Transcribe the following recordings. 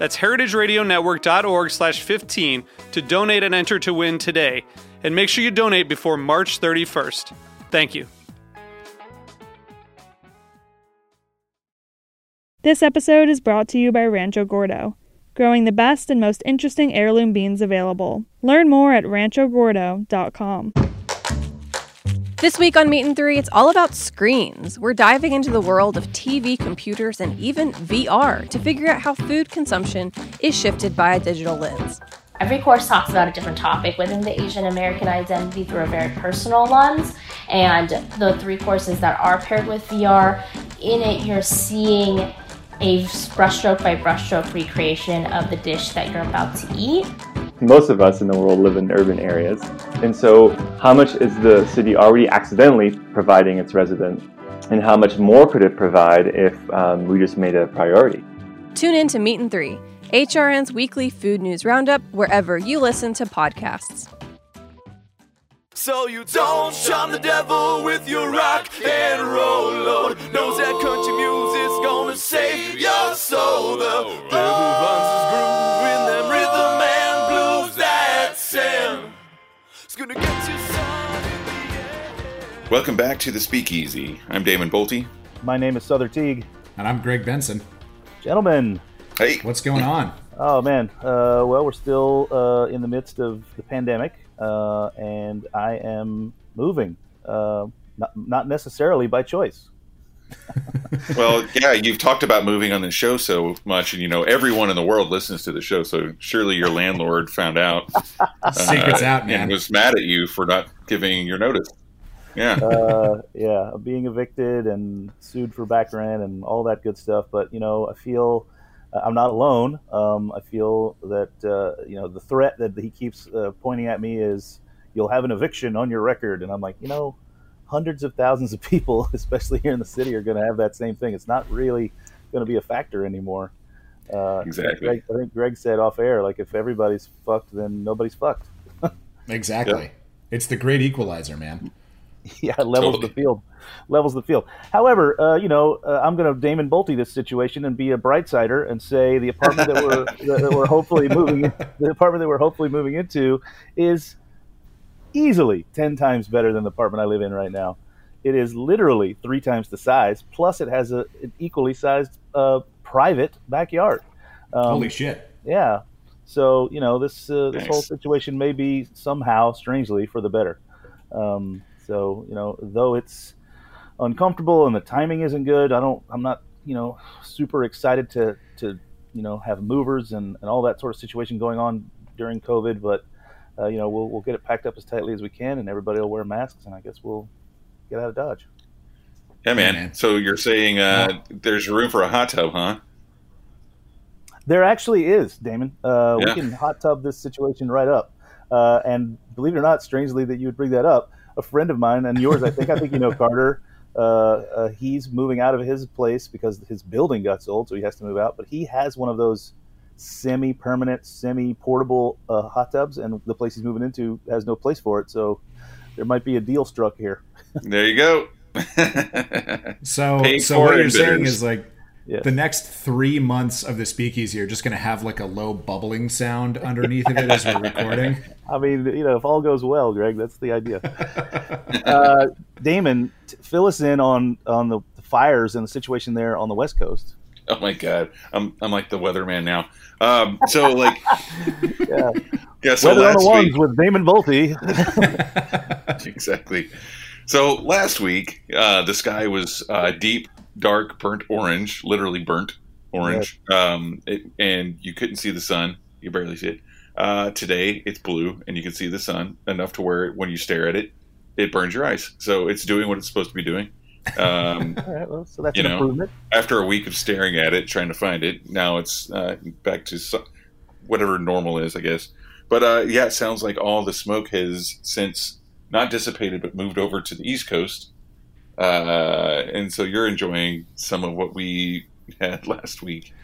That's heritageradionetwork.org slash 15 to donate and enter to win today. And make sure you donate before March 31st. Thank you. This episode is brought to you by Rancho Gordo, growing the best and most interesting heirloom beans available. Learn more at ranchogordo.com. This week on Meat and Three, it's all about screens. We're diving into the world of TV, computers, and even VR to figure out how food consumption is shifted by a digital lens. Every course talks about a different topic within the Asian American identity through a very personal lens. And the three courses that are paired with VR, in it you're seeing a brushstroke by brushstroke recreation of the dish that you're about to eat. Most of us in the world live in urban areas. And so, how much is the city already accidentally providing its residents? And how much more could it provide if um, we just made it a priority? Tune in to Meat and Three, HRN's weekly food news roundup, wherever you listen to podcasts. So you don't shun the devil with your rock and roll load. Knows that country music's gonna save your soul. The devil finds his groove Welcome back to the Speakeasy. I'm Damon Boelte. My name is Sother Teague. And I'm Greg Benson. Gentlemen, Hey, What's going on? oh man, uh, well, we're still uh, in the midst of the pandemic, uh, and I am moving. Uh, not, not necessarily by choice. well, yeah, you've talked about moving on the show so much, and you know everyone in the world listens to the show. So surely your landlord found out, Secret's out, man. and was mad at you for not giving your notice. Yeah, uh, yeah, being evicted and sued for back rent and all that good stuff. But you know, I feel uh, I'm not alone. Um, I feel that uh, you know the threat that he keeps uh, pointing at me is you'll have an eviction on your record, and I'm like, you know, hundreds of thousands of people, especially here in the city, are going to have that same thing. It's not really going to be a factor anymore. Uh, Exactly. Greg, I think Greg said off air, like if everybody's fucked, then nobody's fucked. Exactly. Yeah. It's the great equalizer, man. yeah, levels Totally. the field. Levels the field. However, uh, you know, uh, I'm going to Damon Boelte this situation and be a bright sider and say the apartment that we're that we're hopefully moving the apartment that we're hopefully moving into is easily ten times better than the apartment I live in right now. It is literally three times the size. Plus, it has a an equally sized uh, private backyard. Um, Holy shit. yeah. So you know this uh, this Nice. whole situation may be somehow strangely for the better. Um, so you know, though it's uncomfortable and the timing isn't good, I don't. I'm not you know super excited to to you know have movers and, and all that sort of situation going on during COVID. But uh, you know we'll we'll get it packed up as tightly as we can, and everybody will wear masks, and I guess we'll get out of Dodge. yeah, man. man. So you're saying uh, there's room for a hot tub, huh? There actually is, Damon. Uh, Yeah. We can hot tub this situation right up. Uh, and believe it or not, strangely that you would bring that up, a friend of mine and yours, I think, I think you know Carter. Uh, uh, he's moving out of his place because his building got sold, so he has to move out. But he has one of those semi-permanent, semi-portable uh, hot tubs, and the place he's moving into has no place for it. So there might be a deal struck here. there you go. So, Paid so what you're saying is like Yeah. the next three months of the speakeasy are just going to have like a low bubbling sound underneath of it as we're recording. I mean, you know, if all goes well, Greg, that's the idea. uh, Damon, t- fill us in on on the fires and the situation there on the West Coast. Oh my god, I'm I'm like the weatherman now. Um, so like, Yeah. yeah. So Weather on last the week, with Damon Boelte. exactly. So last week, uh, the sky was uh, deep, dark, burnt orange, literally burnt orange, um, it, and you couldn't see the sun. You barely see it. Uh, today, it's blue, and you can see the sun enough to where when you stare at it, it burns your eyes. So it's doing what it's supposed to be doing. Um, All right, well, so that's you an know, improvement. after a week of staring at it, trying to find it, now it's uh, back to so- whatever normal is, I guess. But uh, yeah, it sounds like all the smoke has since not dissipated, but moved over to the East Coast. Uh, and so you're enjoying some of what we had last week.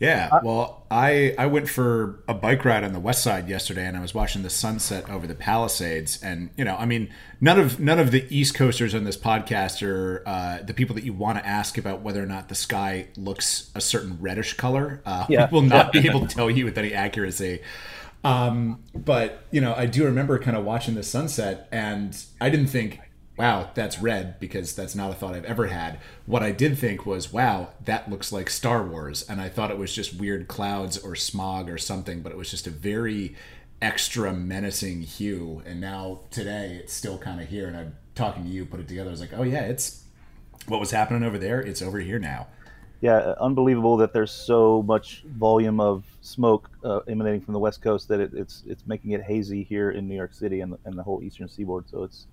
Yeah, well, I I went for a bike ride on the west side yesterday, and I was watching the sunset over the Palisades. And you know, I mean, none of none of the East Coasters on this podcast are uh, the people that you want to ask about whether or not the sky looks a certain reddish color. Uh, Yeah. we will not be able to tell you with any accuracy. Um, but you know, I do remember kind of watching the sunset, and I didn't think, "Wow, that's red," because that's not a thought I've ever had. What I did think was, "Wow, that looks like Star Wars," and I thought it was just weird clouds or smog or something, but it was just a very extra menacing hue. And now today, it's still kind of here, and I'm talking to you, put it together. I was like, "Oh yeah, it's what was happening over there. It's over here now." Yeah, unbelievable that there's so much volume of smoke uh, emanating from the west coast that it, it's it's making it hazy here in New York City and the, and the whole eastern seaboard. So it's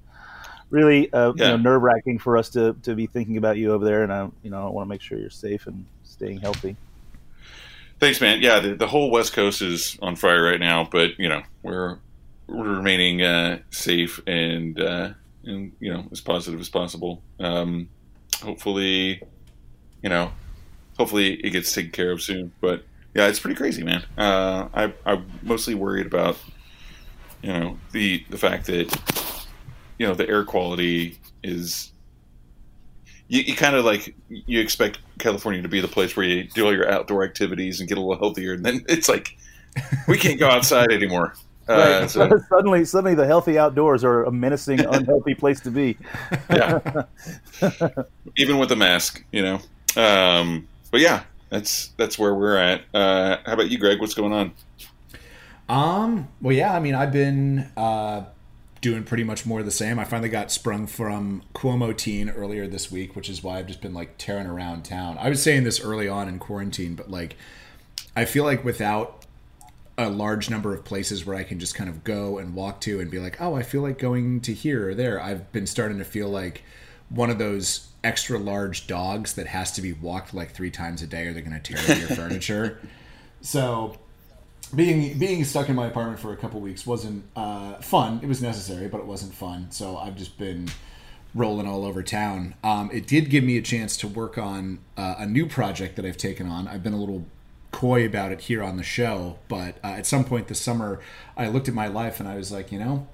really uh, Yeah. you know, nerve wracking for us to, to be thinking about you over there, and I you know I want to make sure you're safe and staying healthy. Thanks, man. Yeah, the, the whole West Coast is on fire right now, but you know we're we're remaining uh, safe and uh, and you know as positive as possible. Um, hopefully, you know, hopefully it gets taken care of soon. But yeah, it's pretty crazy, man. Uh, I I'm mostly worried about you know the the fact that you know the air quality is you, you kind of like you expect California to be the place where you do all your outdoor activities and get a little healthier, and then it's like we can't go outside anymore. Uh, Right. so, suddenly, suddenly the healthy outdoors are a menacing, unhealthy place to be. yeah, even with a mask, you know. Um, but yeah, that's that's where we're at. Uh, how about you, Greg? What's going on? Um. Well, yeah. I mean, I've been uh, doing pretty much more of the same. I finally got sprung from Cuomo teen earlier this week, which is why I've just been like tearing around town. I was saying this early on in quarantine, but like, I feel like without a large number of places where I can just kind of go and walk to and be like, oh, I feel like going to here or there. I've been starting to feel like one of those extra large dogs that has to be walked like three times a day or they're going to tear up your furniture. So being being stuck in my apartment for a couple weeks wasn't uh, fun. It was necessary, but it wasn't fun. So I've just been rolling all over town. Um, it did give me a chance to work on uh, a new project that I've taken on. I've been a little coy about it here on the show, but uh, at some point this summer, I looked at my life and I was like, you know,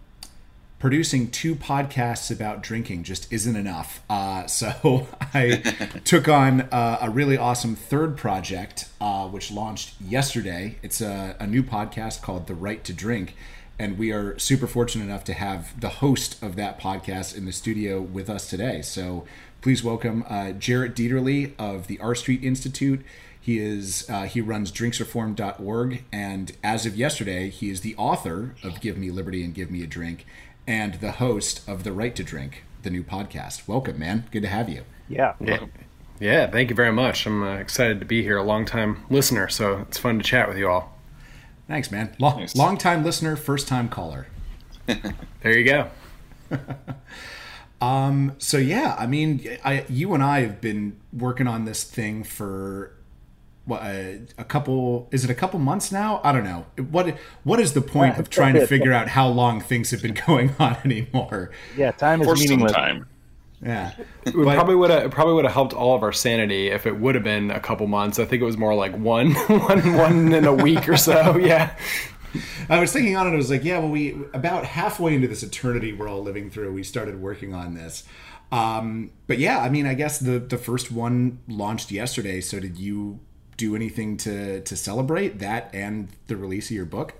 producing two podcasts about drinking just isn't enough. Uh, so I took on uh, a really awesome third project, uh, which launched yesterday. It's a, a new podcast called The Right to Drink. And we are super fortunate enough to have the host of that podcast in the studio with us today. So please welcome uh, Jarrett Dieterle of the R Street Institute. He is uh, he runs drinksreform.org, and as of yesterday, he is the author of "Give Me Liberty and Give Me a Drink," and the host of "The Right to Drink," the new podcast. Welcome, man. Good to have you. Yeah. Yeah. Yeah, thank you very much. I'm uh, excited to be here, a long time listener, so it's fun to chat with you all. Thanks, man. Long, Nice. long time listener, first time caller. There you go. um, So yeah, I mean, I you and I have been working on this thing for what a, a couple is it a couple months now? I don't know. What what is the point of trying to figure out how long things have been going on anymore? Yeah, time is For some meaningless. time. Yeah. It But- probably would have probably would have helped all of our sanity if it would have been a couple months. I think it was more like one, one, one in a week or so. Yeah. I was thinking on it. I was like, yeah, well, we about halfway into this eternity we're all living through, we started working on this. Um, but yeah, I mean, I guess the the first one launched yesterday. So did you do anything to to celebrate that and the release of your book?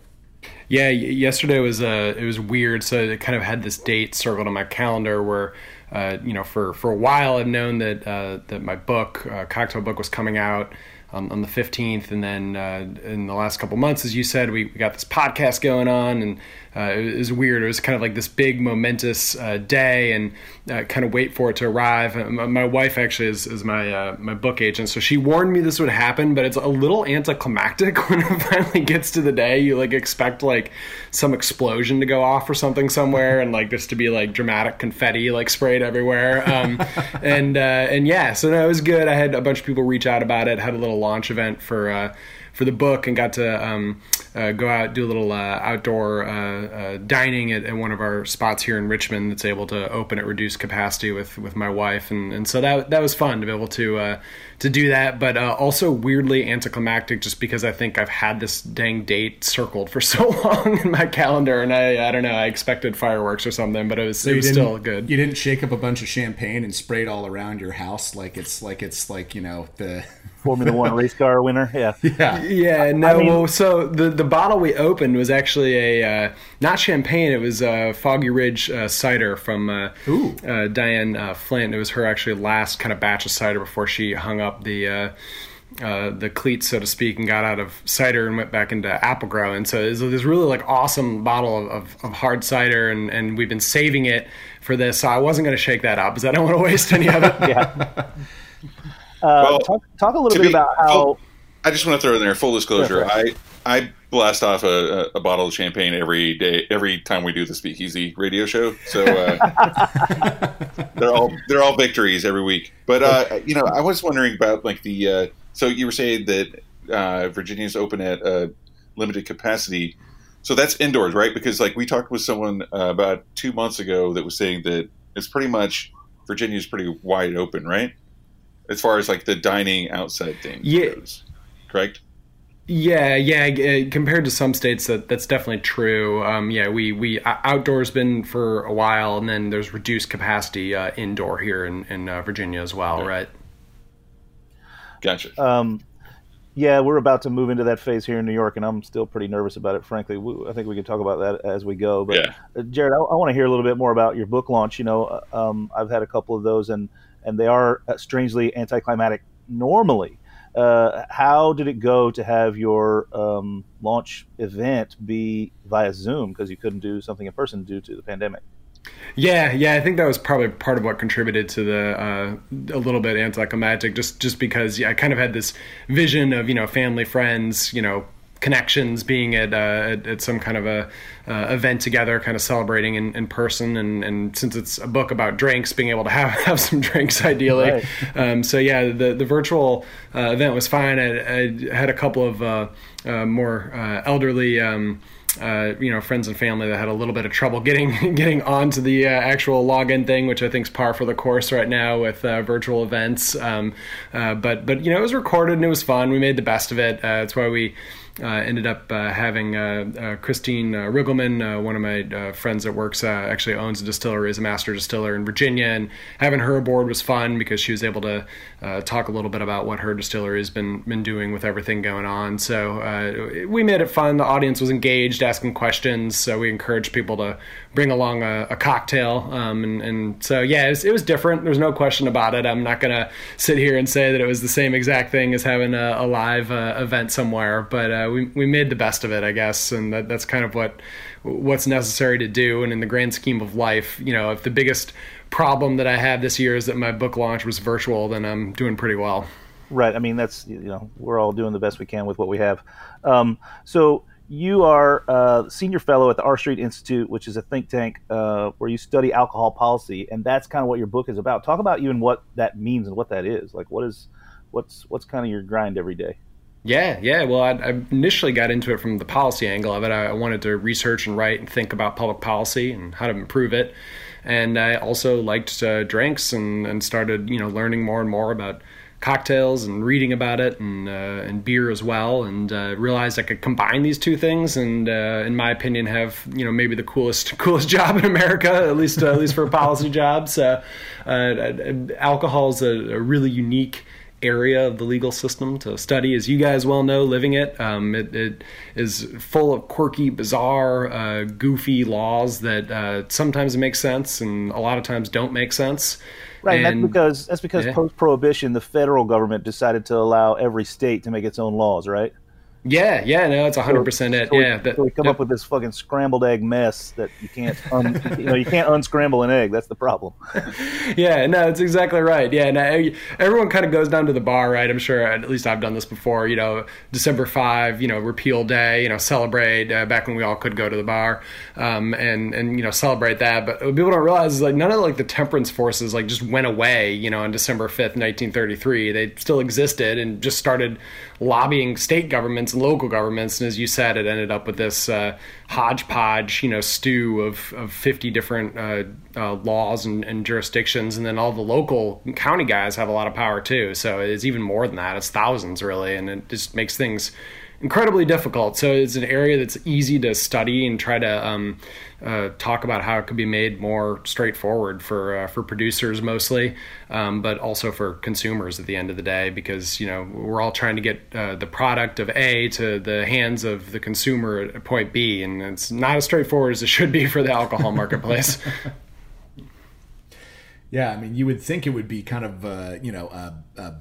Yeah, yesterday was uh, it was weird. So it kind of had this date circled on my calendar where, uh, you know, for for a while I've known that uh, that my book, uh, cocktail book, was coming out on, on the fifteenth, and then uh, in the last couple months, as you said, we, we got this podcast going on, and uh, it was weird. It was kind of like this big momentous uh, day, and uh, kind of wait for it to arrive. My, my wife actually is, is my uh, my book agent, so she warned me this would happen, but it's a little anticlimactic when it finally gets to the day. You like expect like some explosion to go off or something somewhere, and like this to be like dramatic confetti like sprayed everywhere. Um, and uh, and yeah, so no, it was good. I had a bunch of people reach out about it. Had a little launch event for uh, for the book and got to um, uh, go out do a little uh, outdoor uh, uh, dining at, at, one of our spots here in Richmond that's able to open at reduced capacity with with my wife. And and so that that was fun to be able to uh, to do that but uh, also weirdly anticlimactic just because I think I've had this dang date circled for so long in my calendar and I I don't know I expected fireworks or something but it was, so it was still good. You didn't shake up a bunch of champagne and spray it all around your house like it's like it's like you know the Formula One race car winner. Yeah, yeah, yeah. No, I mean, well, so the the bottle we opened was actually a uh, not champagne. It was a Foggy Ridge uh, cider from uh, uh Diane uh, Flynt. It was her actually last kind of batch of cider before she hung up the. Uh, uh, the cleats, so to speak, and got out of cider and went back into apple grow. And so it's this really like awesome bottle of, of, of, hard cider, and, and we've been saving it for this. So I wasn't going to shake that up because I don't want to waste any of it. yeah. Uh, well, talk, talk, a little bit be, about how. Full, I just want to throw in there full disclosure. I I blast off a, a, bottle of champagne every day, every time we do the Speakeasy radio show. So uh, they're all they're all victories every week. But uh, you know, I was wondering about like the. Uh, so you were saying that uh, Virginia's open at a limited capacity. So that's indoors, right? Because like we talked with someone uh, about two months ago that was saying that it's pretty much Virginia's pretty wide open, right? as far as like the dining outside thing yeah. goes. Correct? Yeah, yeah. Uh, compared to some states, that that's definitely true. Um, yeah, we we uh, outdoors been for a while, and then there's reduced capacity uh, indoor here in in uh, Virginia as well, yeah. right? Gotcha. Um, yeah, we're about to move into that phase here in New York, and I'm still pretty nervous about it. Frankly, I think we can talk about that as we go. But yeah. Uh, Jarrett, I, I want to hear a little bit more about your book launch. You know, um, I've had a couple of those, and and they are uh, strangely anticlimactic normally. Uh, how did it go to have your um, launch event be via Zoom because you couldn't do something in person due to the pandemic? Yeah, yeah, I think that was probably part of what contributed to the uh, a little bit anticlimactic, just just because yeah, I kind of had this vision of you know family, friends, you know connections being at, uh, at, at some kind of a uh, event together, kind of celebrating in, in person, and, and since it's a book about drinks, being able to have, have some drinks ideally. Right. Um, so yeah, the the virtual uh, event was fine. I, I, had a couple of uh, uh, more uh, elderly. Um, uh, you know, friends and family that had a little bit of trouble getting getting onto the uh, actual login thing, which I think is par for the course right now with uh, virtual events. Um, but but you know, it was recorded and it was fun. We made the best of it. that's why we Uh, ended up uh, having uh, uh Christine uh, Riggleman, one of my friends that works, actually owns a distillery, is a master distiller in Virginia, and having her aboard was fun because she was able to talk a little bit about what her distillery has been been doing with everything going on. So we made it fun. The audience was engaged, asking questions. So we encouraged people to bring along a, a cocktail, um, and, and, so yeah, it was, it was, different. There's no question about it. I'm not gonna sit here and say that it was the same exact thing as having a, a live uh, event somewhere, but we we made the best of it, I guess, and that, that's kind of what what's necessary to do. And in the grand scheme of life, you know, if the biggest problem that I had this year is that my book launch was virtual, then I'm doing pretty well. Right. I mean, that's you know, we're all doing the best we can with what we have. Um, so you are a senior fellow at the R Street Institute, which is a think tank uh, where you study alcohol policy, and that's kind of what your book is about. Talk about you and what that means and what that is. Like, what is what's what's kind of your grind every day? Yeah, yeah. Well, I, I, initially got into it from the policy angle of it. I, I wanted to research and write and think about public policy and how to improve it. And I also liked uh, drinks and, and started, you know, learning more and more about cocktails and reading about it and uh, and beer as well and uh, realized I could combine these two things and uh, in my opinion have you know maybe the coolest coolest job in America at least at least for a policy job so uh, alcohol is a, a really unique area of the legal system to study, as you guys well know, living it. Um, it, it is full of quirky, bizarre, uh, goofy laws that uh, sometimes make sense and a lot of times don't make sense. Right, and, that's because that's because yeah. post prohibition, the federal government decided to allow every state to make its own laws, right? Yeah, yeah, no, it's 100 percent it. So we, yeah, that, so we come up with this fucking scrambled egg mess that you can't, un, you know, you can't unscramble an egg. That's the problem. yeah, no, it's exactly right. Yeah, no, everyone kind of goes down to the bar, right? I'm sure, at least I've done this before. You know, December five, you know, repeal day, you know, celebrate uh, back when we all could go to the bar, um, and and you know, celebrate that. But what people don't realize is like none of like the temperance forces like just went away. You know, on December fifth, 1933, they still existed and just started lobbying state governments and local governments. And as you said, it ended up with this uh, hodgepodge, you know, stew of, of 50 different uh, uh, laws and, and jurisdictions. And then all the local county guys have a lot of power too. So it's even more than that. It's thousands really. And it just makes things incredibly difficult. So it's an area that's easy to study and try to um, uh, talk about how it could be made more straightforward for uh, for producers mostly, um, but also for consumers at the end of the day, because you know we're all trying to get uh, the product of A to the hands of the consumer at point B, and it's not as straightforward as it should be for the alcohol marketplace. Yeah, I mean, you would think it would be kind of, uh, you know, uh, uh,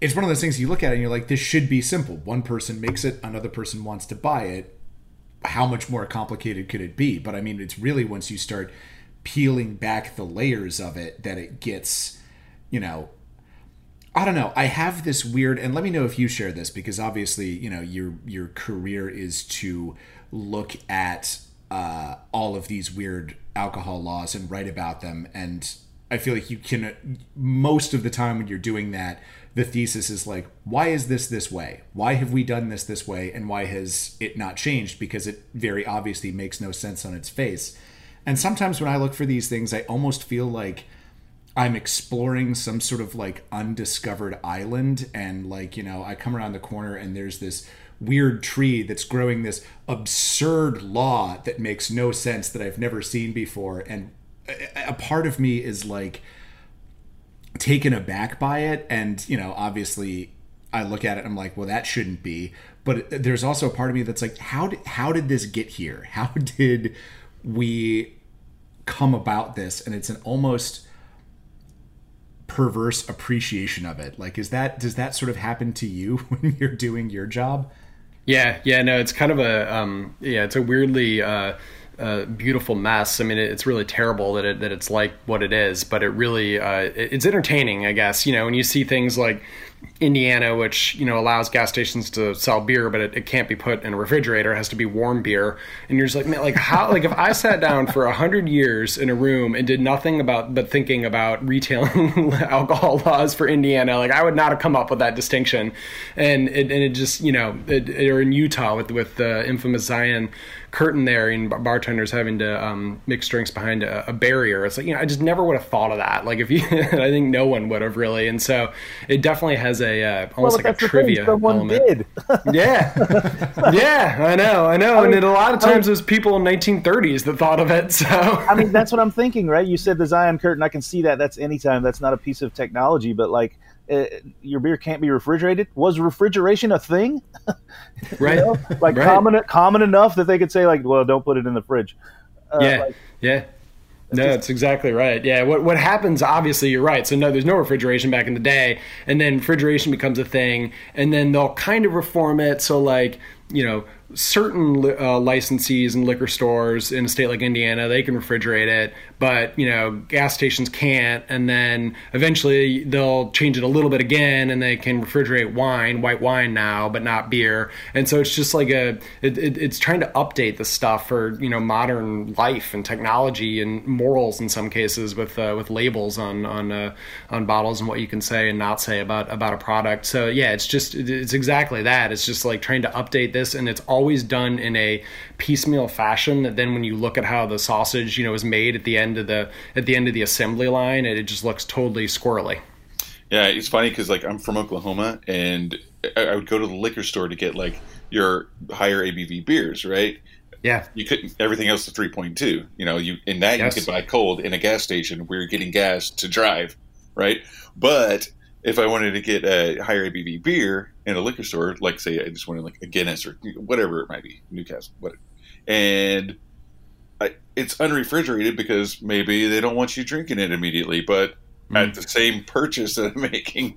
it's one of those things you look at and you're like, this should be simple. One person makes it, another person wants to buy it. How much more complicated could it be? But I mean, it's really once you start peeling back the layers of it that it gets, you know, I don't know. I have this weird, and let me know if you share this because obviously, you know, your your career is to look at uh, all of these weird alcohol laws and write about them. And I feel like you can most of the time when you're doing that, the thesis is like, why is this this way? Why have we done this this way? And why has it not changed? Because it very obviously makes no sense on its face. And sometimes when I look for these things, I almost feel like I'm exploring some sort of like undiscovered island and like, you know, I come around the corner and there's this weird tree that's growing this absurd law that makes no sense that I've never seen before and a- part of me is like taken aback by it. And, you know, obviously I look at it I'm like, well that shouldn't be, but there's also a part of me that's like how did, how did this get here? How did we come about this? And it's an almost perverse appreciation of it. Like is that does that sort of happen to you when you're doing your job? Yeah, yeah, no, it's kind of a um, yeah, it's a weirdly uh, uh, beautiful mess. I mean, it's really terrible that it that it's like what it is, but it really uh, it's entertaining, I guess. You know, when you see things like Indiana, which you know allows gas stations to sell beer, but it, it can't be put in a refrigerator; it has to be warm beer. And you're just like, man, like how? Like if I sat down for a hundred years in a room and did nothing about but thinking about retailing alcohol laws for Indiana, like I would not have come up with that distinction. And it, and it just you know, it- or in Utah with with the infamous Zion curtain there and bartenders having to um, mix drinks behind a, a barrier. It's like you know I just never would have thought of that. Like if you, I think no one would have really. And so it definitely has a uh, almost but like a thing, trivia element. did. yeah, yeah, I know, I know. I and mean- it, a lot of I mean- times it was people in 1930s that thought of it. So I mean, that's what I'm thinking, right? You said the Zion curtain. I can see that. That's anytime. That's not a piece of technology, but like uh, your beer can't be refrigerated. Was refrigeration a thing? right, know? Like Right. common common enough that they could say like, well, don't put it in the fridge. Uh, yeah, like, yeah. No, that's exactly right. Yeah, what what happens? Obviously, you're right. So no, there's no refrigeration back in the day, and then refrigeration becomes a thing, and then they'll kind of reform it. So like you know, certain uh, licensees and liquor stores in a state like Indiana, they can refrigerate it, but you know, gas stations can't. And then eventually they'll change it a little bit again, and they can refrigerate wine, white wine now, but not beer. And so it's just like a, it, it, it's trying to update the stuff for you know modern life and technology and morals in some cases with uh, with labels on on uh, on bottles and what you can say and not say about about a product. So yeah, it's just it's exactly that. It's just like trying to update this, and it's always done in a piecemeal fashion. That then when you look at how the sausage you know is made at the end of the at the end of the assembly line, it, it just looks totally squirrely. Yeah, it's funny because like I'm from Oklahoma, and I, I would go to the liquor store to get like your higher ABV beers, right? Yeah, You couldn't. Everything else is three point two. You know, you in that Yes. you could buy cold in a gas station where you're getting gas to drive, right? But if I wanted to get a higher ABV beer in a liquor store, like say I just wanted like a Guinness or whatever it might be, Newcastle, whatever, and I, it's unrefrigerated because maybe they don't want you drinking it immediately, but at the same purchase that I'm making,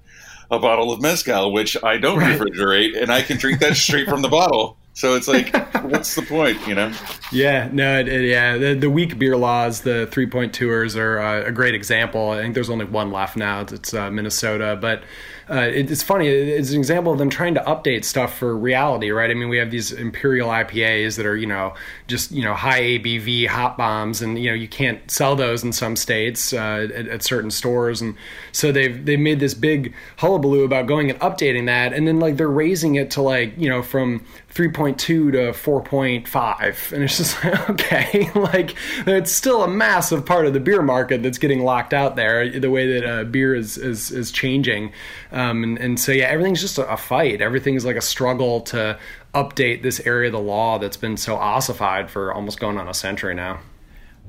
a bottle of mezcal, which I don't Right. refrigerate, and I can drink that straight from the bottle. So it's like, what's the point, you know? Yeah, no, it, it- yeah. The, the weak beer laws, the three point twos, are uh, a great example. I think there's only one left now. It's, it's uh, Minnesota, but uh, it, it's funny. It's an example of them trying to update stuff for reality, right? I mean, we have these imperial IPAs that are, you know, just you know high ABV hop bombs, and you know you can't sell those in some states uh, at, at certain stores, and so they've they've made this big hullabaloo about going and updating that, and then like they're raising it to like you know from 3.2 to 4.5 and it's just like okay like it's still a massive part of the beer market that's getting locked out there the way that uh, beer is is, is changing. Um, and, and so yeah everything's just a, fight. Everything's like a struggle to update this area of the law that's been so ossified for almost going on a century now.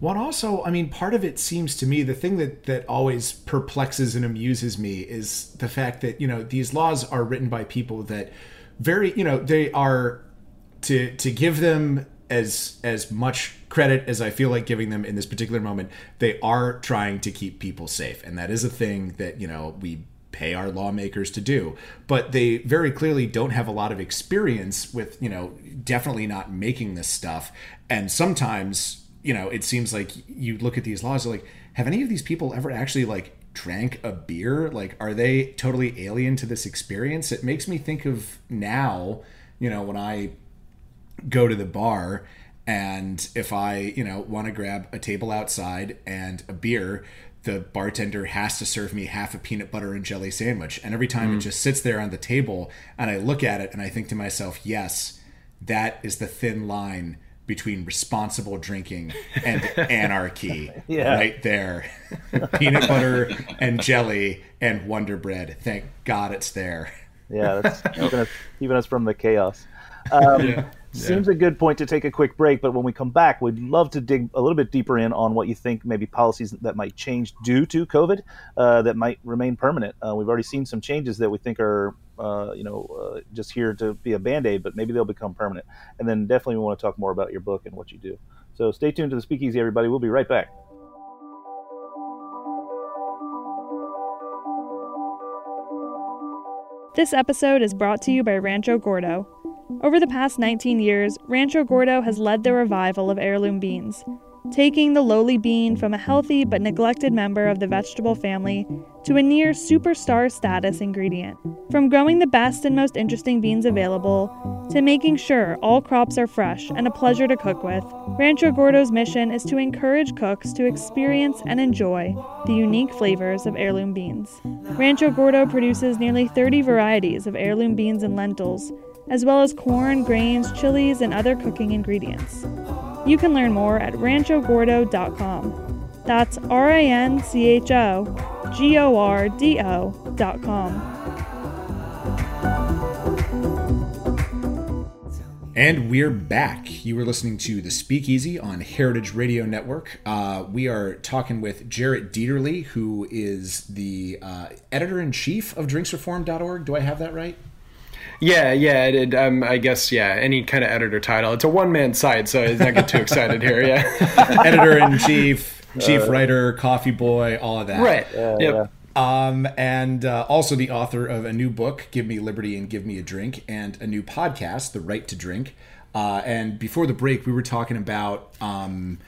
What also, I mean, part of it seems to me the thing that that always perplexes and amuses me is the fact that you know these laws are written by people that very you know they are to to give them as as much credit as I feel like giving them in this particular moment. They are trying to keep people safe, and that is a thing that you know we pay our lawmakers to do but they very clearly don't have a lot of experience with you know definitely not making this stuff and sometimes you know it seems like you look at these laws like have any of these people ever actually like drank a beer? Like are they totally alien to this experience? It makes me think of now you know when i go to the bar and if i you know want to grab a table outside and a beer the bartender has to serve me half a peanut butter and jelly sandwich. And every time it mm. just sits there on the table and i look at it and i think to myself yes that is the thin line between responsible drinking and anarchy Yeah. right there peanut butter and jelly and wonder bread thank god it's there Yeah, that's keeping us, keeping us from the chaos. Um, Seems a good point to take a quick break, but when we come back, we'd love to dig a little bit deeper in on what you think maybe policies that might change due to COVID uh, that might remain permanent. Uh, we've already seen some changes that we think are, uh, you know, uh, just here to be a band aid, but maybe they'll become permanent. And then definitely we want to talk more about your book and what you do. So stay tuned to the Speakeasy, everybody. We'll be right back. This episode is brought to you by Rancho Gordo. Over the past 19 years, Rancho Gordo has led the revival of heirloom beans, taking the lowly bean from a healthy but neglected member of the vegetable family to a near superstar status ingredient. From growing the best and most interesting beans available to making sure all crops are fresh and a pleasure to cook with, Rancho Gordo's mission is to encourage cooks to experience and enjoy the unique flavors of heirloom beans. Rancho Gordo produces nearly 30 varieties of heirloom beans and lentils, as well as corn, grains, chilies, and other cooking ingredients. You can learn more at ranchogordo.com. That's R I N C H O G O R D O.com. And we're back. You were listening to The Speakeasy on Heritage Radio Network. Uh, we are talking with Jarrett Dieterle, who is the uh, editor in chief of drinksreform.org. Do I have that right? Yeah, yeah. It, it, um, I guess yeah. Any kind of editor title. It's a one man site, so let's not get too excited here. Yeah. editor in chief, chief writer, coffee boy, all of that. right. Yeah, yep. yeah. Um, and uh, also the author of a new book, Give Me Liberty and Give Me a Drink, and a new podcast, The Right to Drink. Uh, and before the break, we were talking about um,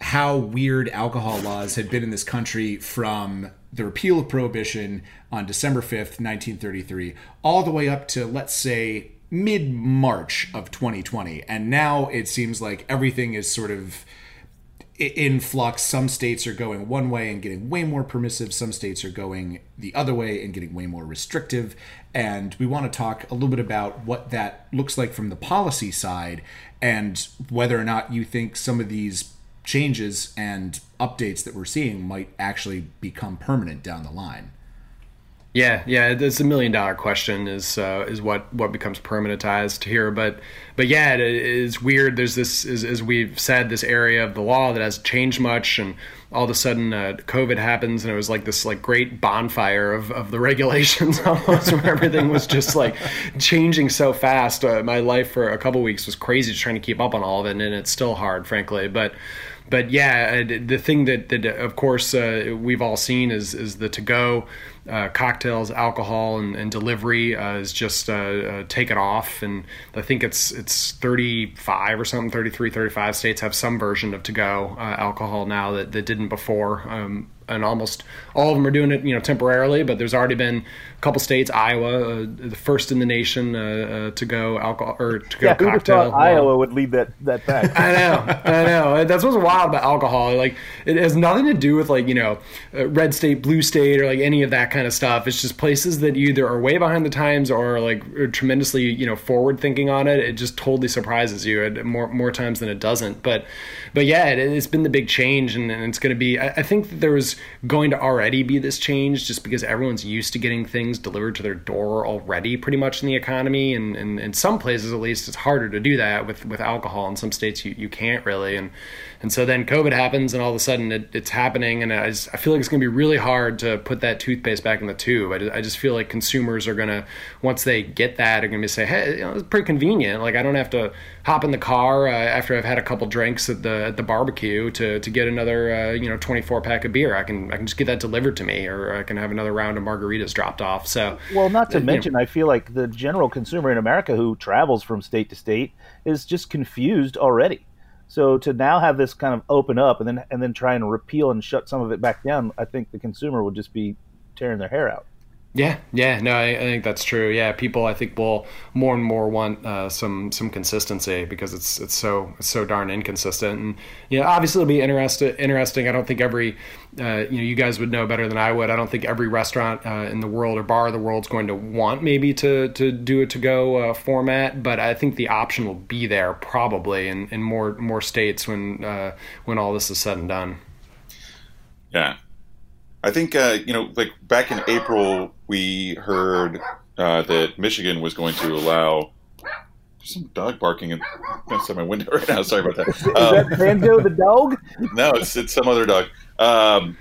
how weird alcohol laws had been in this country from the repeal of prohibition on December 5th, 1933, all the way up to, let's say, mid March of 2020. And now it seems like everything is sort of in flux. Some states are going one way and getting way more permissive. Some states are going the other way and getting way more restrictive. And we want to talk a little bit about what that looks like from the policy side and whether or not you think some of these changes and updates that we're seeing might actually become permanent down the line. Yeah, yeah, it's a million dollar question is uh, is what what becomes permanentized here, but but yeah, it is weird. There's this as, as we've said, this area of the law that hasn't changed much, and all of a sudden uh, COVID happens, and it was like this like great bonfire of, of the regulations almost, where everything was just like changing so fast. Uh, my life for a couple weeks was crazy, just trying to keep up on all of it, and it's still hard, frankly, but but yeah, the thing that, that of course uh, we've all seen is is the to go uh, cocktails, alcohol, and, and delivery uh, is just uh, uh, taken off. And I think it's it's 35 or something, 33, 35 states have some version of to go uh, alcohol now that, that didn't before. Um, and almost all of them are doing it, you know, temporarily. But there's already been couple states, Iowa, uh, the first in the nation uh, uh, to go alcohol or to go yeah, cocktail. Iowa would lead that that back. I know, I know. That's what's wild about alcohol. Like it has nothing to do with like you know, uh, red state, blue state, or like any of that kind of stuff. It's just places that either are way behind the times or like are tremendously you know forward thinking on it. It just totally surprises you more more times than it doesn't. But but yeah, it, has been the big change, and, and it's going to be. I, I think there was going to already be this change just because everyone's used to getting things delivered to their door already pretty much in the economy. And, and in some places at least it's harder to do that with, with alcohol. In some states you, you can't really. And and so then COVID happens, and all of a sudden it, it's happening, and I, just, I, feel like it's going to be really hard to put that toothpaste back in the tube. I, I just feel like consumers are going to, once they get that, are going to say, "Hey, you know, it's pretty convenient. Like I don't have to hop in the car uh, after I've had a couple drinks at the at the barbecue to to get another uh, you know 24 pack of beer. I can I can just get that delivered to me, or I can have another round of margaritas dropped off. So well, not to uh, mention, know. I feel like the general consumer in America who travels from state to state is just confused already so to now have this kind of open up and then and then try and repeal and shut some of it back down, I think the consumer would just be tearing their hair out. Yeah, yeah, no, I, I, think that's true. Yeah, people I think will more and more want uh, some some consistency because it's it's so it's so darn inconsistent. And you know, obviously it'll be interesting. Interesting. I don't think every uh, you know you guys would know better than I would. I don't think every restaurant uh, in the world or bar in the world is going to want maybe to to do a to go uh, format, but I think the option will be there probably in, in more more states when uh, when all this is said and done. Yeah, I think uh, you know, like back in April, we heard uh, that Michigan was going to allow some dog barking outside my window right now. Sorry about that. Is um, that Banjo the dog? no, it's it's some other dog. Um,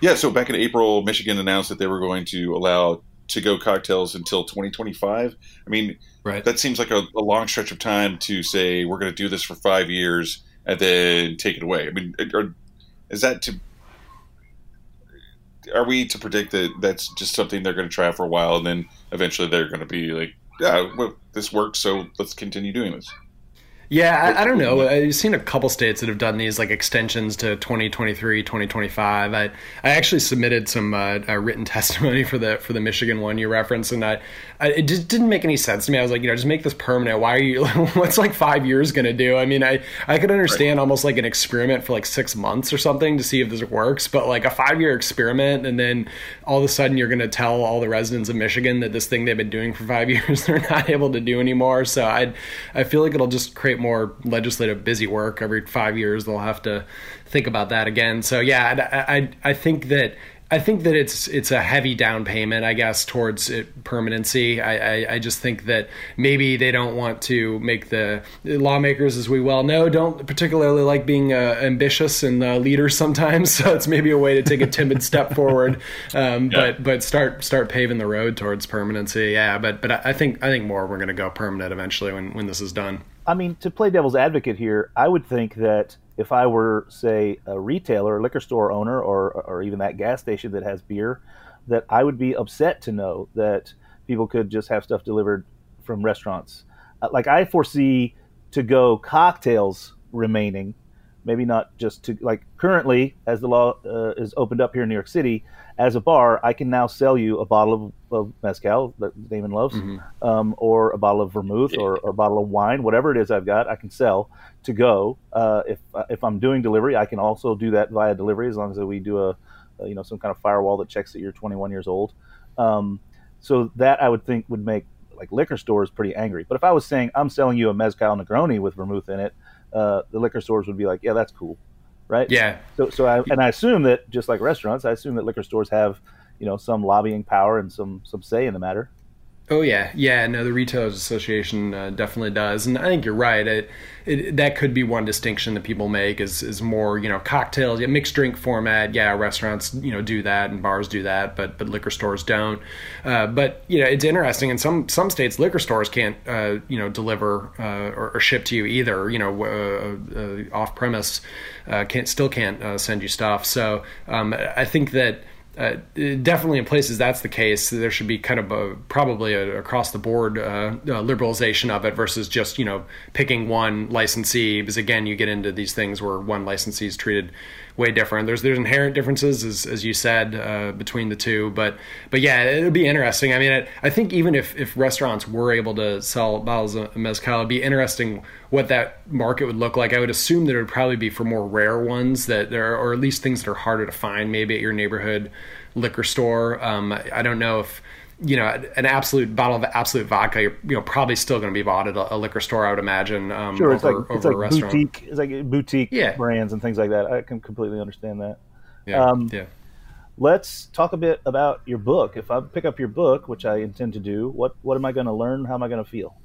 yeah, so back in April, Michigan announced that they were going to allow to go cocktails until 2025. I mean, right. that seems like a, a long stretch of time to say we're going to do this for five years and then take it away. I mean, are, is that to are we to predict that that's just something they're going to try for a while and then eventually they're going to be like, yeah, well, this worked, so let's continue doing this? Yeah, I, I, don't know. I've seen a couple states that have done these like extensions to 2023, 2025. I, I actually submitted some uh, written testimony for the for the Michigan one you referenced, and I, I, it just didn't make any sense to me. I was like, you know, just make this permanent. Why are you? what's like five years going to do? I mean, I I could understand right. almost like an experiment for like six months or something to see if this works, but like a five year experiment, and then all of a sudden you're going to tell all the residents of Michigan that this thing they've been doing for five years they're not able to do anymore. So I I feel like it'll just create more legislative busy work. Every five years, they'll have to think about that again. So yeah, I, I, I think that I think that it's it's a heavy down payment, I guess, towards it, permanency. I, I, I, just think that maybe they don't want to make the lawmakers, as we well know, don't particularly like being uh, ambitious and uh, leaders sometimes. So it's maybe a way to take a timid step forward, um, yeah. but but start start paving the road towards permanency. Yeah, but but I think I think more we're going to go permanent eventually when when this is done. I mean, to play devil's advocate here, I would think that if I were, say, a retailer, a liquor store owner, or or even that gas station that has beer, that I would be upset to know that people could just have stuff delivered from restaurants. Uh, like I foresee to go cocktails remaining, maybe not just to like currently as the law uh, is opened up here in New York City as a bar, I can now sell you a bottle of, of mezcal that Damon loves, mm-hmm. um, or a bottle of vermouth, yeah. or, or, a bottle of wine, whatever it is I've got, I can sell to go. Uh, if uh, if I'm doing delivery, I can also do that via delivery as long as we do a, a you know some kind of firewall that checks that you're 21 years old. Um, so that I would think would make like liquor stores pretty angry. But if I was saying I'm selling you a mezcal Negroni with vermouth in it, uh, the liquor stores would be like, yeah, that's cool right? Yeah. So, so I, and I assume that just like restaurants, I assume that liquor stores have, you know, some lobbying power and some some say in the matter. Oh yeah, yeah. No, the Retailers Association uh, definitely does, and I think you're right. It, it, that could be one distinction that people make is is more you know cocktails, yeah, mixed drink format. Yeah, restaurants you know do that and bars do that, but but liquor stores don't. Uh, but you know it's interesting. In some some states, liquor stores can't uh, you know deliver uh, or, or, ship to you either. You know uh, uh, off premise can't still can't send you stuff. So um, I think that uh, definitely in places that's the case. There should be kind of a, probably a, across the board uh, liberalization of it versus just you know picking one licensee. Because again, you get into these things where one licensee is treated way different. There's there's inherent differences as, as you said uh, between the two, but but yeah, it would be interesting. I mean, I, I think even if if restaurants were able to sell bottles of mezcal, it'd be interesting what that market would look like. I would assume that it would probably be for more rare ones that there, or at least things that are harder to find, maybe at your neighborhood liquor store. Um, I don't know if you know an absolute bottle of Absolut vodka you're you know probably still going to be bought at a, a, liquor store i would imagine um, sure it's over, like it's like boutique it's like boutique yeah. brands and things like that. I can completely understand that. Yeah um, yeah. let's talk a bit about your book. If i pick up your book which i intend to do what what am i going to learn? How am i going to feel?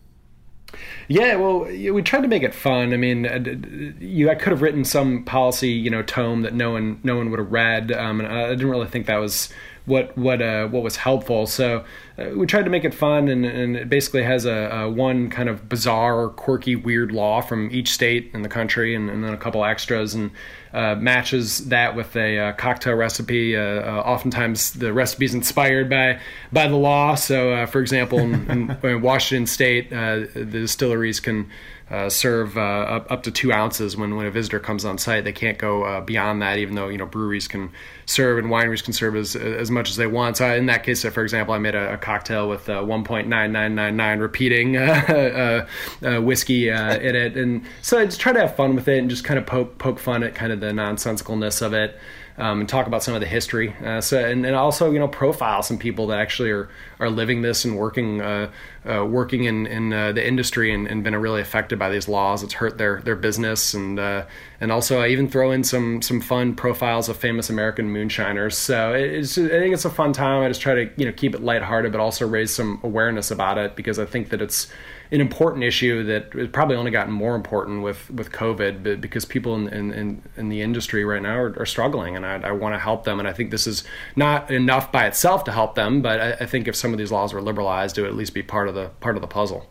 Yeah, well, we tried to make it fun. I mean, uh, you I could have written some policy, you know, tome that no one no one would have read, um, and I didn't really think that was what what uh, what was helpful. So uh, we tried to make it fun, and, and it basically has a, a, one kind of bizarre, quirky, weird law from each state in the country, and, and then a couple extras, and uh, matches that with a uh, cocktail recipe. Uh, uh, oftentimes, the recipe is inspired by by the law. So, for example, in, in, Washington State, the distilleries can uh, serve uh, up, up to two ounces when, when a visitor comes on site. They can't go uh, beyond that, even though you know breweries can serve and wineries can serve as as much as they want. So in that case, for example, I made a, a cocktail with uh, 1.9999 repeating uh, uh, whiskey in it, and so I just try to have fun with it and just kind of poke poke fun at kind of the nonsensicalness of it um, and talk about some of the history. Uh, so and, and also you know profile some people that actually are are living this and working uh, uh, working in in uh, the industry and, and, been really affected by these laws. It's hurt their their business and uh, and also I even throw in some some fun profiles of famous American moonshiners. So it's I think it's a fun time. I just try to you know keep it lighthearted, but also raise some awareness about it because I think that it's an important issue that has probably only gotten more important with with COVID, but because people in in, in the industry right now are, are struggling, and I, I want to help them. And I think this is not enough by itself to help them, but I, I think if some of these laws were liberalized, it would at least be part of the part of the puzzle.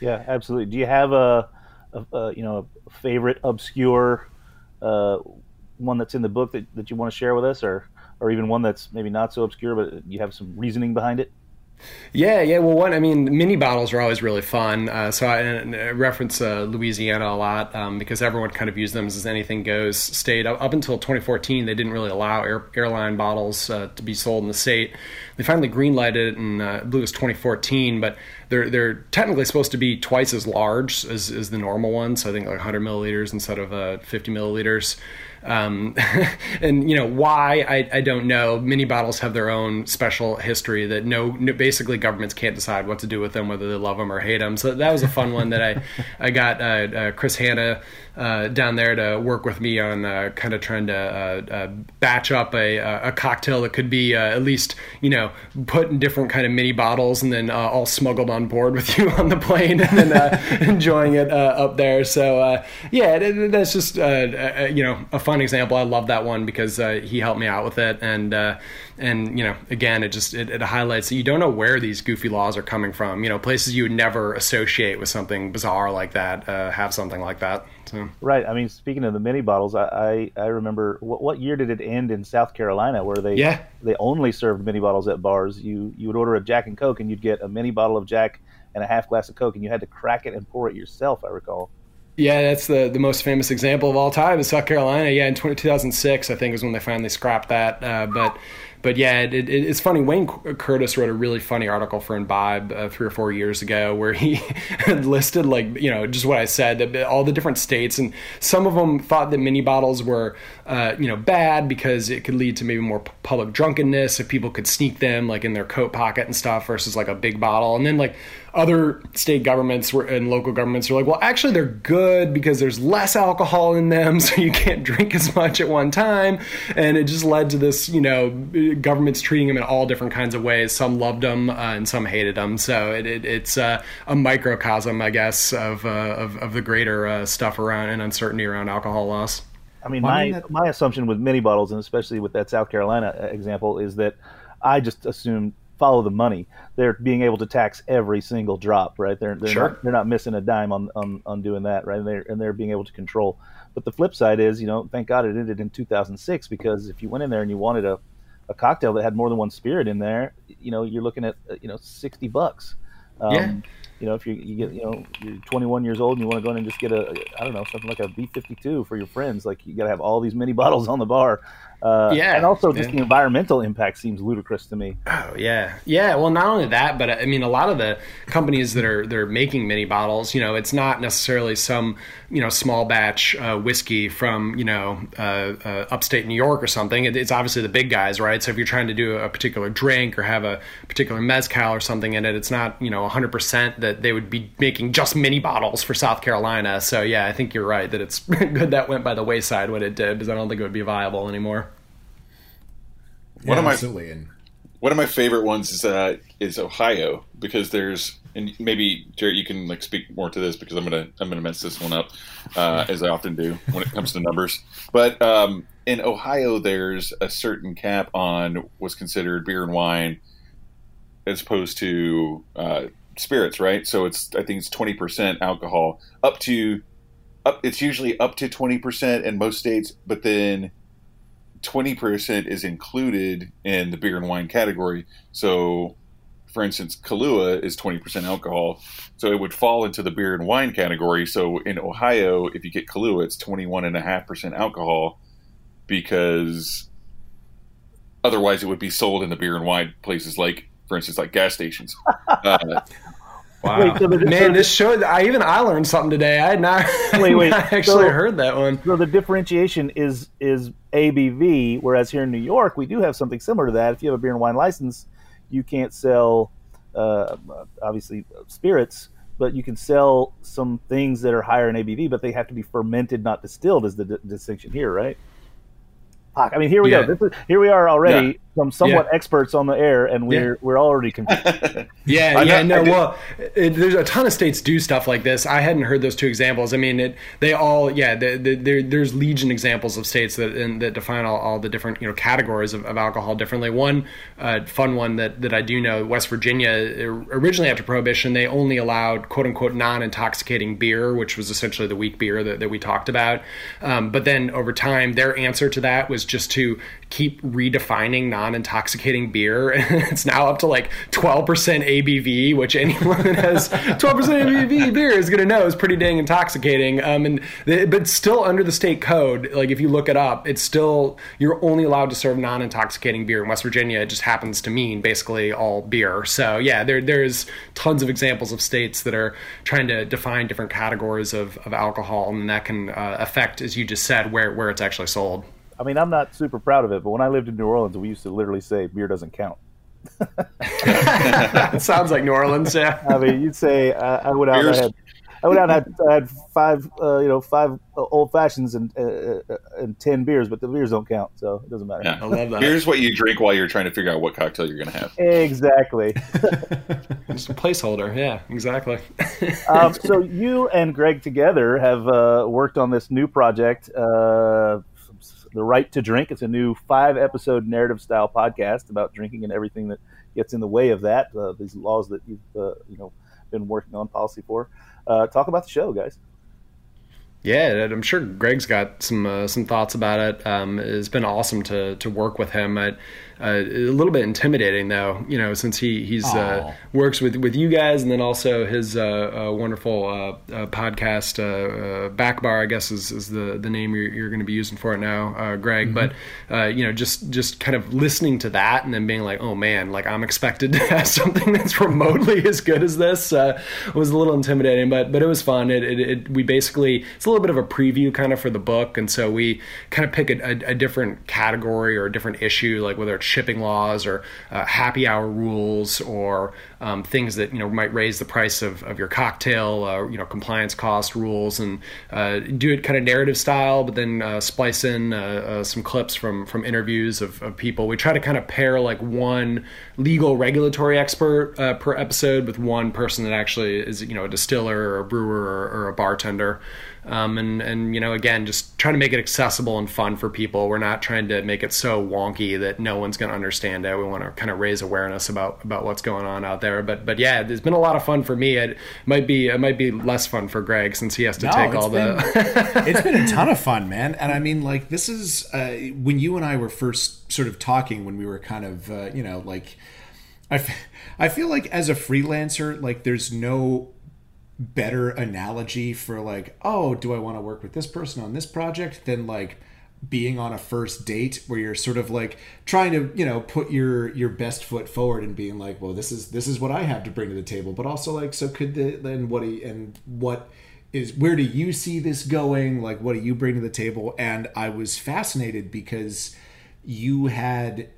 Yeah, absolutely. Do you have a, a, a you know a favorite obscure uh, one that's in the book that, that you want to share with us, or or even one that's maybe not so obscure, but you have some reasoning behind it? Yeah, yeah. Well, one, I mean, mini bottles are always really fun. Uh, so I, I reference uh, Louisiana a lot um, because everyone kind of used them as anything goes state. Up, up until 2014, they didn't really allow air, airline bottles uh, to be sold in the state. They finally greenlighted it in, uh, I believe it was 2014, but they're they're technically supposed to be twice as large as, as the normal ones. So I think like 100 milliliters instead of uh, 50 milliliters. Um, and you know why I, I don't know. Mini bottles have their own special history that no, no, basically governments can't decide what to do with them, whether they love them or hate them. So that was a fun one that I I got uh, uh, Chris Hannah uh, down there to work with me on uh, kind of trying to uh, uh, batch up a, a cocktail that could be at least you know put in different kind of mini bottles and then all smuggled on board with you on the plane and then enjoying it up there. So yeah, that's just you know a fun fun example. I love that one because uh, he helped me out with it, and uh, and you know, again, it just it, it, highlights that you don't know where these goofy laws are coming from. You know, places you would never associate with something bizarre like that uh, have something like that. So. Right. I mean, speaking of the mini bottles, I I, I remember what, what year did it end in South Carolina where they yeah they only served mini bottles at bars. You you would order a Jack and Coke and you'd get a mini bottle of Jack and a half glass of Coke, and you had to crack it and pour it yourself. I recall. Yeah, that's the, the most famous example of all time in South Carolina. Yeah, in 20, 2006, I think, is when they finally scrapped that. Uh, but but yeah, it, it, it's funny. Wayne Curtis wrote a really funny article for Imbibe uh, three or four years ago where he listed like you know just what I said, all the different states, and some of them thought that mini bottles were uh, you know bad because it could lead to maybe more public drunkenness if people could sneak them like in their coat pocket and stuff versus like a big bottle, and then like other state governments were, and local governments were like, well, actually, they're good because there's less alcohol in them, so you can't drink as much at one time. And it just led to this, you know, governments treating them in all different kinds of ways. Some loved them uh, and some hated them. So it, it, it's uh, a microcosm, I guess, of, uh, of, of the greater uh, stuff around and uncertainty around alcohol laws. I mean, Well, I my mean, that- my assumption with mini bottles, and especially with that South Carolina uh, example, is that I just assume follow the money. They're being able to tax every single drop, right? They're they're Sure. not they're not missing a dime on, on, on doing that, right? And they're and they're being able to control. But the flip side is, you know, thank God it ended in 2006 because if you went in there and you wanted a, a cocktail that had more than one spirit in there, you know, you're looking at you know 60 bucks. Um, Yeah. You know, if you, you get, you know, you're 21 years old and you want to go in and just get a, I don't know, something like a B52 for your friends, like you got to have all these mini bottles on the bar. Uh, Yeah, And also, just the environmental impact seems ludicrous to me. Oh yeah, yeah. Well, not only that, but I mean, a lot of the companies that are they're making mini bottles, you know, it's not necessarily some you know small batch uh, whiskey from you know uh, uh, upstate New York or something. It, it's obviously the big guys, right? So if you're trying to do a particular drink or have a particular mezcal or something in it, it's not you know 100 percent that they would be making just mini bottles for South Carolina. So yeah, I think you're right that it's good that went by the wayside when it did because I don't think it would be viable anymore. One Yeah, of my absolutely. One of my favorite ones is uh, is Ohio because there's and maybe Jarrett you can like speak more to this because I'm gonna I'm gonna mess this one up uh, as I often do when it comes to numbers. But um, in Ohio, there's a certain cap on what's considered beer and wine as opposed to uh, spirits, right? So it's I think it's twenty percent alcohol up to up. It's usually up to twenty percent in most states, but then twenty percent is included in the beer and wine category. So, for instance, Kahlua is twenty percent alcohol, so it would fall into the beer and wine category. So in Ohio, if you get Kahlua, it's twenty one and a half percent alcohol because otherwise it would be sold in the beer and wine places like, for instance, like gas stations. Uh, Wow, Wait, so the- man, this show. I even I learned something today. I had not. Wait, wait, not actually so- heard that one. So the differentiation is is ABV, whereas here in New York we do have something similar to that. If you have a beer and wine license, you can't sell uh, obviously spirits, but you can sell some things that are higher in ABV, but they have to be fermented, not distilled. Is the d- distinction here, right? I mean, here we Yeah. go. This is, here we are already. Some somewhat experts on the air, and we're we're already confused. Yeah, I yeah, no. Well, it, there's a ton of states do stuff like this. I hadn't heard those two examples. I mean, it, they all, yeah, the, the, there, there's legion examples of states that and, that define all, all the different you know categories of, of alcohol differently. One uh, fun one that, that I do know, West Virginia, originally after Prohibition, they only allowed quote unquote non-intoxicating beer, which was essentially the weak beer that, that we talked about. Um, but then over time, their answer to that was just to keep redefining non-intoxicating beer. it's now up to like 12% ABV, which anyone that has 12% ABV beer is going to know is pretty dang intoxicating. Um, and the, but still under the state code, like if you look it up, it's still you're only allowed to serve non-intoxicating beer in West Virginia. It just happens to mean basically all beer. So yeah, there there's tons of examples of states that are trying to define different categories of, of alcohol, and that can uh, affect, as you just said, where where it's actually sold. I mean, I'm not super proud of it, but when I lived in New Orleans, we used to literally say beer doesn't count. it sounds like New Orleans, yeah. I mean, you'd say uh, I went out and I had, I went out and had, I had five, uh, you know, five uh, old fashions and uh, uh, and ten beers, but the beers don't count, so it doesn't matter. yeah. I love that. Here's what you drink while you're trying to figure out what cocktail you're going to have. Exactly. Just a placeholder. Yeah, exactly. um, so you and Greg together have uh, worked on this new project, uh, the Right to Drink. It's a new five-episode narrative-style podcast about drinking and everything that gets in the way of that. Uh, these laws that you've uh, you know been working on policy for. Uh, talk about the show, guys. Yeah, I'm sure Greg's got some uh, some thoughts about it. Um, it's been awesome to to work with him. I, uh, a little bit intimidating though, you know, since he he's uh, works with with you guys, and then also his uh, uh, wonderful uh, uh, podcast, Backbar, I guess is, is the the name you're, you're going to be using for it now, uh, Greg. But uh, you know, just just kind of listening to that, and then being like, oh man, like I'm expected to have something that's remotely as good as this uh, was a little intimidating, but but it was fun. It, it, it we basically it's a little bit of a preview kind of for the book, and so we kind of pick a, a, a different category or a different issue, like whether it's shipping laws or uh, happy hour rules or um, things that you know might raise the price of, of your cocktail, uh, you know, compliance cost rules, and uh, do it kind of narrative style, but then uh, splice in uh, uh, some clips from from interviews of, of, people. We try to kind of pair like one legal regulatory expert per episode with one person that actually is you know a distiller or a brewer or, or a bartender. Um, and and you know again just trying to make it accessible and fun for people. We're not trying to make it so wonky that no one's going to understand it. We want to kind of raise awareness about about what's going on out there. But but yeah it's been a lot of fun for me. It might be it might be less fun for greg since he has to no, take all been, the it's been a ton of fun man. And i mean like this is uh, when you and i were first sort of talking when we were kind of uh, you know like I, f- I feel like as a freelancer like there's no better analogy for like, oh, do I want to work with this person on this project than like being on a first date where you're sort of like trying to you know put your your best foot forward and being like well this is this is what i have to bring to the table but also like so could the then what do you, and what is where do you see this going? Like what do you bring to the table? And i was fascinated because you had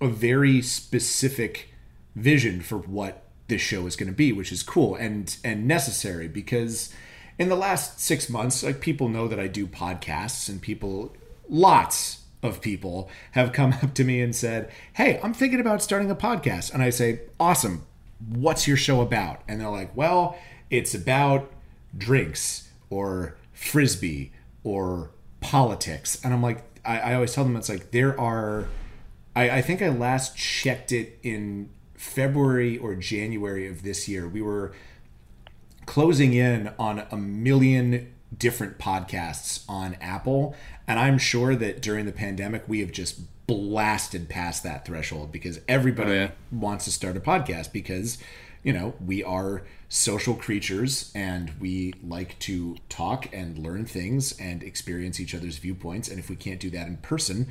a very specific vision for what this show is going to be, which is cool and and necessary because in the last six months, like people know that I do podcasts, and people, lots of people have come up to me and said, "Hey, I'm thinking about starting a podcast," and I say, "Awesome, what's your show about?" And they're like, "Well, it's about drinks or frisbee or politics," and I'm like, I, I always tell them it's like there are. I, I think I last checked it in February or January of this year, we were closing in on a million different podcasts on Apple. And I'm sure that during the pandemic, we have just blasted past that threshold because everybody oh, yeah. wants to start a podcast because, you know, we are social creatures and we like to talk and learn things and experience each other's viewpoints. And if we can't do that in person,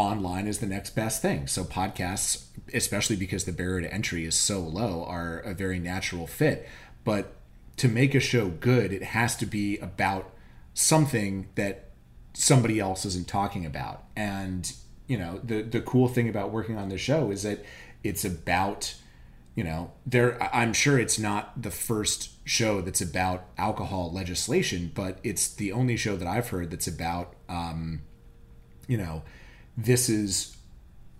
online is the next best thing. So podcasts, especially because the barrier to entry is so low, are a very natural fit. But to make a show good, it has to be about something that somebody else isn't talking about. And you know, the the cool thing about working on the show is that it's about you know, there I'm sure it's not the first show that's about alcohol legislation, but it's the only show that I've heard that's about um, you know, this is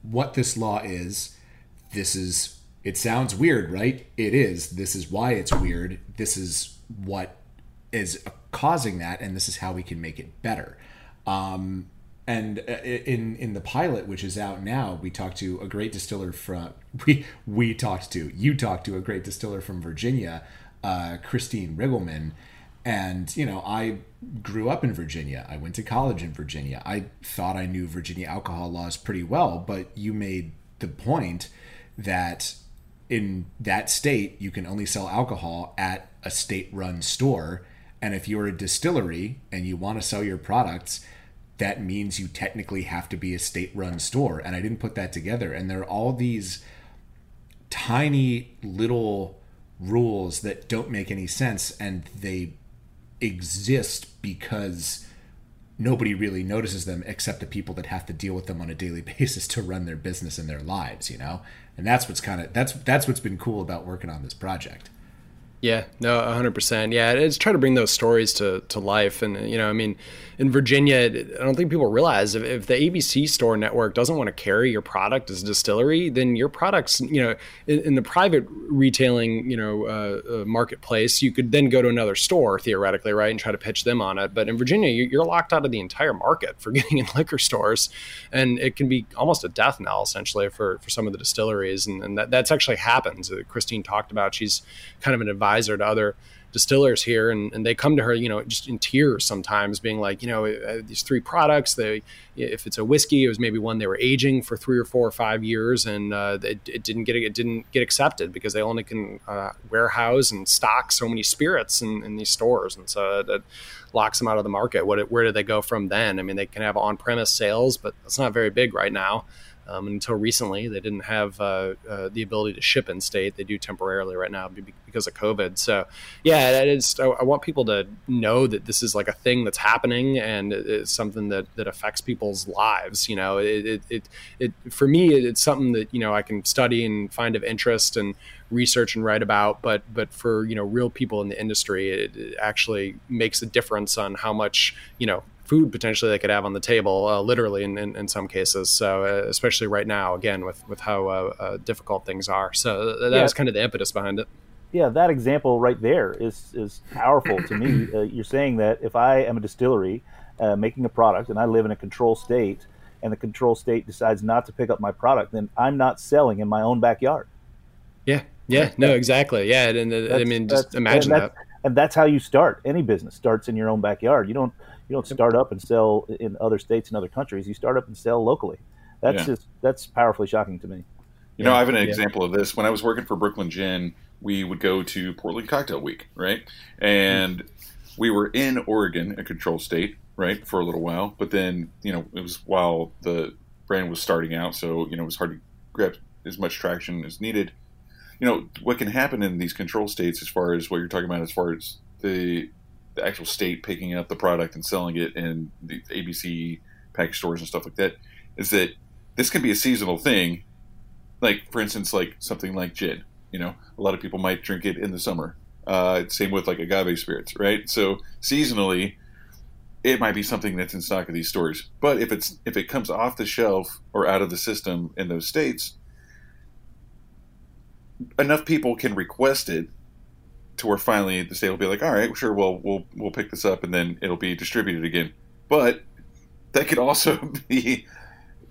what this law is. This is, it sounds weird, right? It is. This is why it's weird. This is what is causing that, and this is how we can make it better. Um, and uh, in in the pilot, which is out now, we talked to a great distiller from we we talked to you talked to a great distiller from Virginia, uh, Christine Riggleman, and, you know, I grew up in Virginia. I went to college in Virginia. I thought I knew Virginia alcohol laws pretty well, but you made the point that in that state, you can only sell alcohol at a state run store. And if you're a distillery and you want to sell your products, that means you technically have to be a state run store. And I didn't put that together. And there are all these tiny little rules that don't make any sense and they exist because nobody really notices them except the people that have to deal with them on a daily basis to run their business and their lives you know? And that's what's kind of that's that's what's been cool about working on this project yeah, no, 100%. Yeah, it's try to bring those stories to, to life. And, you know, I mean, in Virginia, I don't think people realize if, if the ABC store network doesn't want to carry your product as a distillery, then your products, you know, in, in the private retailing, you know, uh, uh, marketplace, you could then go to another store theoretically, right, and try to pitch them on it. But in Virginia, you're locked out of the entire market for getting in liquor stores. And it can be almost a death knell, essentially, for, for some of the distilleries. And, and that, that's actually happens. Christine talked about, she's kind of an advisor advisor to other distillers here and, and they come to her you know just in tears sometimes being like you know uh, these three products they if it's a whiskey it was maybe one they were aging for three or four or five years and uh, it, it, didn't get it didn't get accepted because they only can uh, warehouse and stock so many spirits in, in these stores and so that locks them out of the market. What where do they go from then? I mean they can have on-premise sales but it's not very big right now Um, until recently, they didn't have uh, uh, the ability to ship in state. They do temporarily right now because of COVID. So, yeah, I, want people to know that this is like a thing that's happening and it's something that, that affects people's lives. You know, it, it, it, it for me, it's something that you know I can study and find of interest and research and write about. But but for you know real people in the industry, it, it actually makes a difference on how much you know food potentially they could have on the table, uh, literally in, in, in, some cases. So uh, especially right now, again with with how uh, uh difficult things are. So that yeah. was kind of the impetus behind it. Yeah, that example right there is is powerful to me. Uh, you're saying that if I am a distillery uh, making a product and I live in a control state, and the control state decides not to pick up my product, then I'm not selling in my own backyard. Yeah, yeah, no, exactly. Yeah, and, I mean, just imagine and that. And that's how you start. Any business starts in your own backyard. You don't you don't start up and sell in other states and other countries. You start up and sell locally. That's yeah. just that's powerfully shocking to me. You yeah. know, I have an yeah. example of this. When I was working for Brooklyn Gin, we would go to Portland Cocktail Week, right? And we were in Oregon, a control state, right, for a little while. But then, you know, it was while the brand was starting out, so you know, it was hard to grab as much traction as needed you know what can happen in these control states as far as what you're talking about as far as the the actual state picking up the product and selling it in the ABC package stores and stuff like that is that this can be a seasonal thing. Like for instance, like something like gin. You know, a lot of people might drink it in the summer. Uh, same with like agave spirits, right? So seasonally, it might be something that's in stock at these stores. But if it's if it comes off the shelf or out of the system in those states, enough people can request it to where finally the state will be like, all right, sure, we'll we'll we'll pick this up and then it'll be distributed again. But that could also be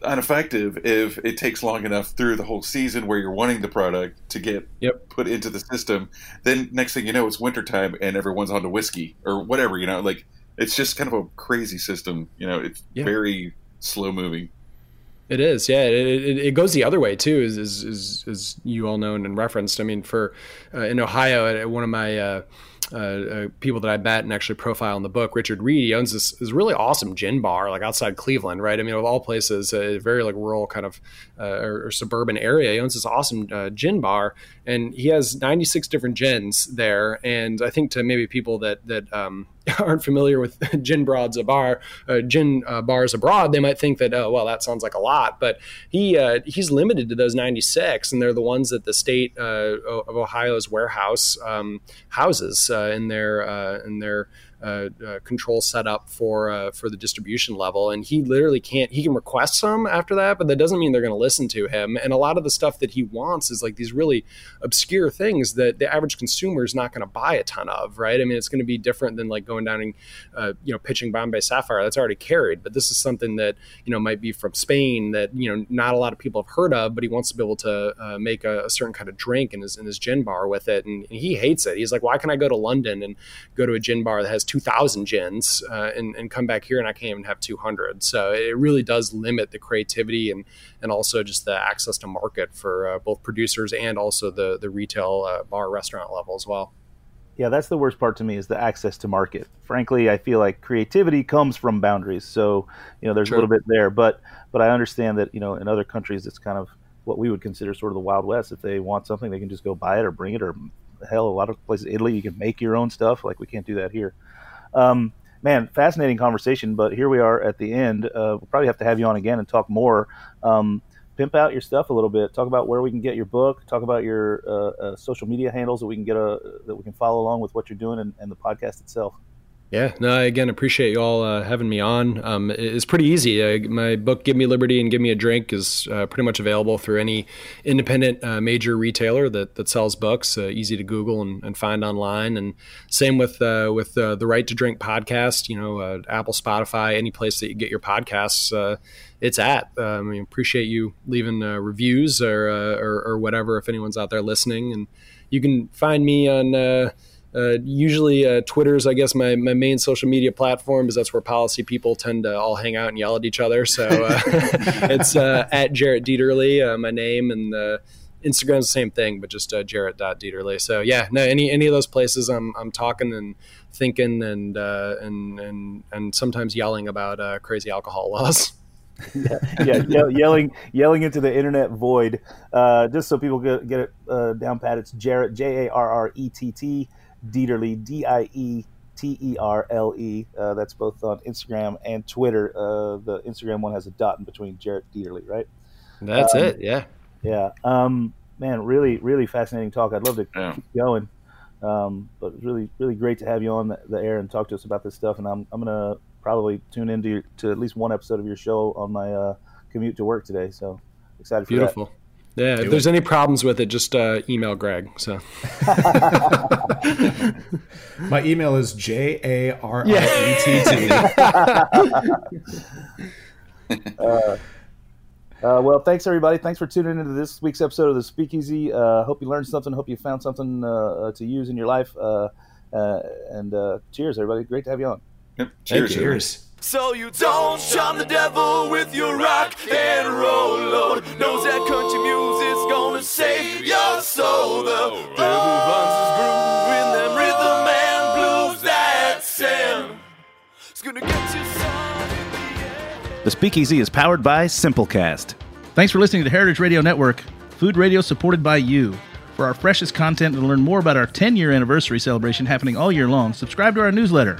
ineffective if it takes long enough through the whole season where you're wanting the product to get yep. put into the system. Then next thing you know, it's wintertime and everyone's on to whiskey or whatever. You know, like it's just kind of a crazy system. You know, it's yeah. very slow moving. It is, yeah. It, it, it, goes the other way too, as, as, as, as you all know and referenced. I mean, for uh, in Ohio, one of my uh, uh, uh, people that I met and actually profile in the book, Richard Reed, he owns this, this really awesome gin bar, like outside Cleveland, right? I mean, of all places, a very like rural kind of uh, or, or, suburban area. He owns this awesome uh, gin bar, and he has 96 different gins there. And I think to maybe people that that um, aren't familiar with gin broads a bar, uh, gin uh, bars abroad, they might think that oh well that sounds like a lot, but he uh, he's limited to those 96, and they're the ones that the state uh, of Ohio's warehouse um, houses uh, in their uh, in their control set up for uh, for the distribution level, and he literally can't. He can request some after that, but that doesn't mean they're going to listen to him. And a lot of the stuff that he wants is like these really obscure things that the average consumer is not going to buy a ton of, right? I mean, it's going to be different than like going down and uh, you know pitching Bombay Sapphire that's already carried, but this is something that you know might be from Spain that you know not a lot of people have heard of, but he wants to be able to uh, make a, a, certain kind of drink in his in his gin bar with it, and, and he hates it. He's like, why can I go to London and go to a gin bar that has 2,000 gins uh, and, and come back here and I can't even have 200. So it really does limit the creativity and, and also just the access to market for uh, both producers and also the, the retail uh, bar restaurant level as well. Yeah, that's the worst part to me is the access to market. Frankly, I feel like creativity comes from boundaries. So, you know, there's True. a little bit there, but but I understand that, you know, in other countries it's kind of what we would consider sort of the wild west. If they want something, they can just go buy it or bring it or hell, a lot of places, in Italy, you can make your own stuff. Like we can't do that here. Um, man, fascinating conversation. But here we are at the end. Uh, we'll probably have to have you on again and talk more. Um, pimp out your stuff a little bit. Talk about where we can get your book. Talk about your uh, uh, social media handles that we can get a that we can follow along with what you're doing and, and the podcast itself. Yeah, no, I again appreciate you all uh, having me on. Um, it's pretty easy. Uh, my book, Give Me Liberty and Give Me a Drink, is uh, pretty much available through any independent uh, major retailer that, that sells books. Uh, easy to Google and, and, find online. And same with uh, with the Right to Drink podcast. You know, Apple, Spotify, any place that you get your podcasts, it's at. Um, I appreciate you leaving reviews or, or, or whatever if anyone's out there listening. And you can find me on uh, usually, uh, Twitter's, I guess, my, my main social media platform because that's where policy people tend to all hang out and yell at each other. So uh, it's uh, at Jarrett Dieterle, uh, my name, and Instagram's the same thing, but just uh, Jarrett.Dieterle. So yeah, no, any any of those places, I'm I'm talking and thinking and and and and sometimes yelling about crazy alcohol laws. yeah, yeah yell, yelling, yelling into the internet void. Uh, just so people get, get it uh, down pat, it's Jarrett J A R R E T T Dieterle D I E T E R L E. Uh, that's both on Instagram and Twitter. Uh, the Instagram one has a dot in between Jarrett Dieterle, right? That's Um, it. Yeah. Yeah. Um, man, really, really fascinating talk. I'd love to Yeah. keep going. Um, but it's really, really great to have you on the, the air and talk to us about this stuff. And I'm, I'm going to probably tune into to at least one episode of your show on my uh, commute to work today. So excited for Beautiful. Yeah. If there's any problems with it, just uh, email Greg. So My email is J A R R E T T. that. Uh, well, thanks everybody. Thanks for tuning into this week's episode of the Speakeasy. Uh, hope you learned something. Hope you found something uh, uh, to use in your life. Uh, uh, and uh, cheers, everybody. Great to have you on. Yep. Cheers. Cheers. So you don't shun the devil with your rock and roll load. Knows that country music's gonna save your soul. The devil runs his groove in them rhythm and blues that sound. It's gonna get you some in the end. The Speakeasy is powered by Simplecast. Thanks for listening to Heritage Radio Network, food radio supported by you. For our freshest content and to learn more about our 10 year anniversary celebration happening all year long, subscribe to our newsletter.